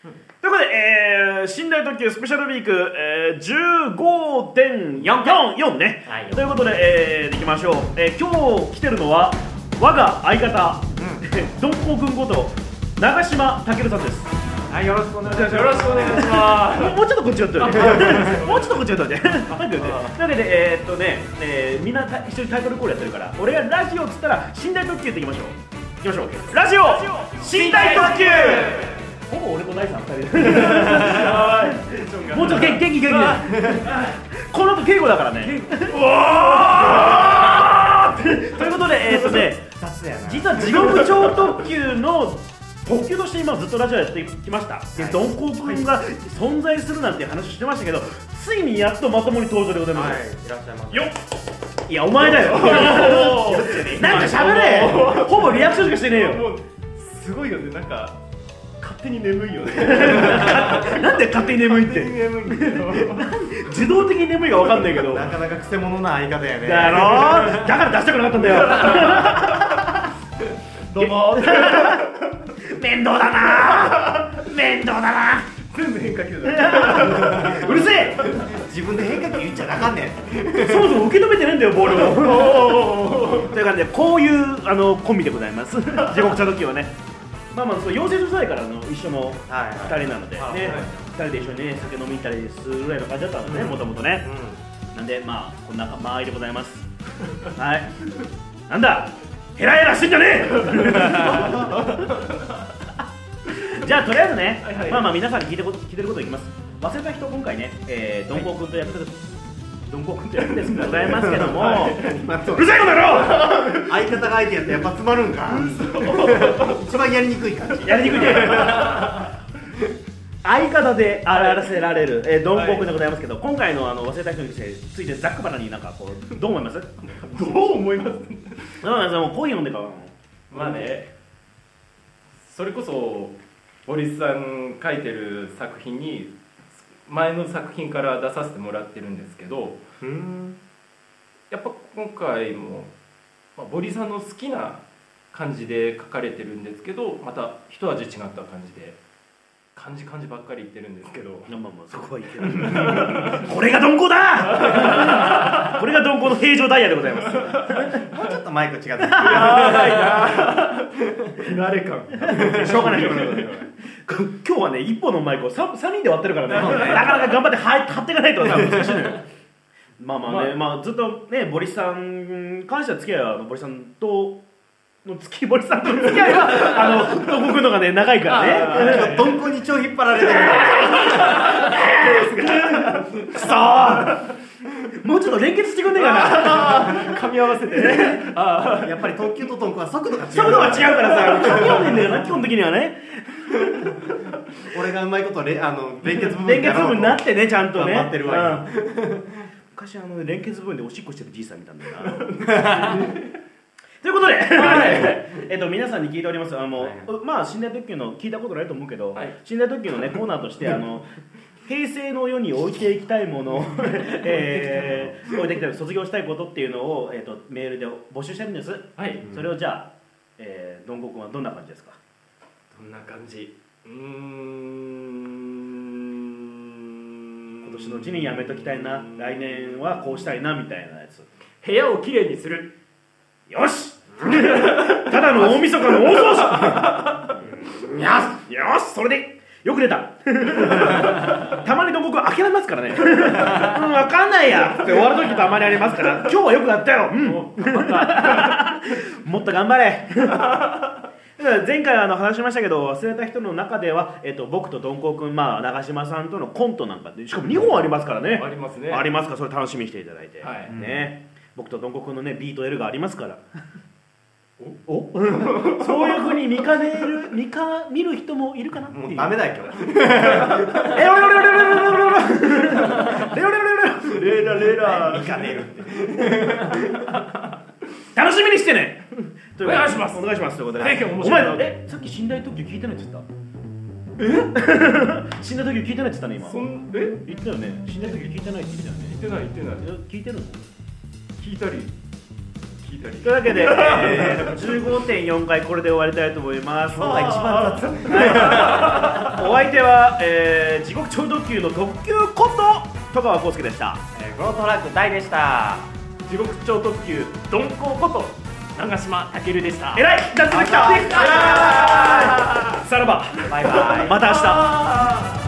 ということで、えー、寝台特急スペシャルウィーク、えー、15.44ね、はい。ということで、えー、いきましょう、えー、今日来てるのは我が相方、どん。こうくんこと長嶋健さんです。はいよろしくお願いします。よろしくお願いしま もうちょっとこっち寄って。もうちょっとこっち寄っておいて。待って待ってというわけで、えー、っとね、えー、みんなた一緒にタイトルコールやってるから俺がラジオっつったら寝台特急っていきましょう。いきましょうラジオ寝台特急大さん二人でもうちょっと元気元気元気 この後敬語だからね。ということでえー、っとね実は地獄超特急の特急として今ずっとラジオやってきました。でどんこうくんが存在するなんて話をしてましたけどついにやっとまともに登場でございます、はいいらっしゃいますよっ。いやお前だよ。なんか喋れ。ほぼリアクションしかしてねえよ。すごいよね。なんか勝手に眠いよね。なんで勝手に眠いって？自動的に眠いかわかんないけど。だなかなかくせ者な相方やね。ろ？だから出したくなかったんだよ。どうも。面倒だな。面倒だな。全部変化球だ。うるせえ！自分で変化球言っちゃなあかんねん。そもそも受け止めてねえんだよボールを。という感じでこういうあのコンビでございます。地獄茶時はねまあまあそう養成所時代からの一緒のはいはい。2人なのでね、はい2人で一緒にね酒飲みに行ったりするぐらいの感じだったのでねもともとね、うなんでまあこんな間合いでございます。はい。なんだ？ヘラヘラしてんじゃねえ！じゃあとりあえずね、まあまあ皆さんに聞いてこと聞いてることいきます。忘れた人今回ね、えー、どんこうくんとやっどんこうくんとやってるんでございますけども。ううるさいことだろ！相方が相手やってやっぱ詰まるんか。一番やりにくい感じ。やりにくいね。相方であらせられる、えー、どんこうくんでございますけど、今回のあの忘れた人についてざっくばらんになんかこうどう思います？どう思います？どう思いますもうコーヒー飲んでから。まあね。それこそ堀さん書いてる作品に前の作品から出させてもらってるんですけどやっぱ今回も、まあ、ボリさんの好きな感じで書かれてるんですけどまた一味違った感じで。漢字漢字ばっかり言ってるんですけど。まあまあ そこはいけない。これが鈍行だ！これが鈍行の平常ダイヤでございます。もうちょっとマイク違ってやばいな慣れ感。しょうがないしょうがないこ今日はね一本のマイクを 3, 三人で割ってるからね。なかなか頑張っては張っていかないとさ難しいのよまあまあね、まあ、ずっとねボリさんに関しては付き合いはボリさんとの付きボリさんとの付き合いはあの東国のがね長いからね。どん。こに超引っ張られてる。くそーもう。ちょっと連結してくんねえかな噛み合わせてね。あやっぱり特急とトンコは速度が違う速度が違うからさ。噛み合わねえんだよな基本的にはね。俺がうまいことれあの連結部分連結部分になってねちゃんとね。頑張ってるわうん。昔あの連結部分でおしっこしてるじいさん見たんだよな ということで、えっと皆さんに聞いております。あの、はい。まあ寝台特急の聞いたことないと思うけど、はい。寝台特急のねコーナーとしてあの 平成の世に置いていきたいものを、えー置いていきたい卒業したいことっていうのを、えっとメールで募集してるんです、はい。それをじゃあ、えー、どんごくんはどんな感じですか？どんな感じ？うーん。今年のうちにやめときたいな来年はこうしたいなみたいなやつ。部屋をきれいにするよし。ただの大晦日の大掃除。よし。よし。それでよく出た。たまにど僕諦めますからね。うん分かんないや。って終わる時たまにありますから。今日はよくやったよ、うん、もっと頑張れ。前回あの話しましたけど忘れた人の中では、えっと、僕とどんこうくん、まあ、長嶋さんとのコントなんかでしかも2本ありますからね。ありますね。ありますからそれ楽しみにしていただいて、はい。ね僕とどんこくんのね B と L がありますから。お そういうふうに見かねる見か見る人もいるかなっていう。もうダメだよ今日。えロロロロロロロロロロロロロロロレーラレーラいかねえるって楽しみにしてねということでお願いしますお願いしますということでぜひ面白いお前えさっき寝台特急聞いてないって言ったえ寝台特急聞いてないって言ったね今そんえ言ったよね寝台特急聞いてないって言ったよね言ってない言ってないいや聞いてるの聞いたり聞いたり。というわけで、えー、15.4回これで終わりたいと思います。今が一番雑お相手は、えー、地獄超特急の特急こと戸川浩介でした。えーゴロトラック大でした。地獄超特急鈍行こと長島健でした。えらい夏できた。あさらば。バイバイ。また明日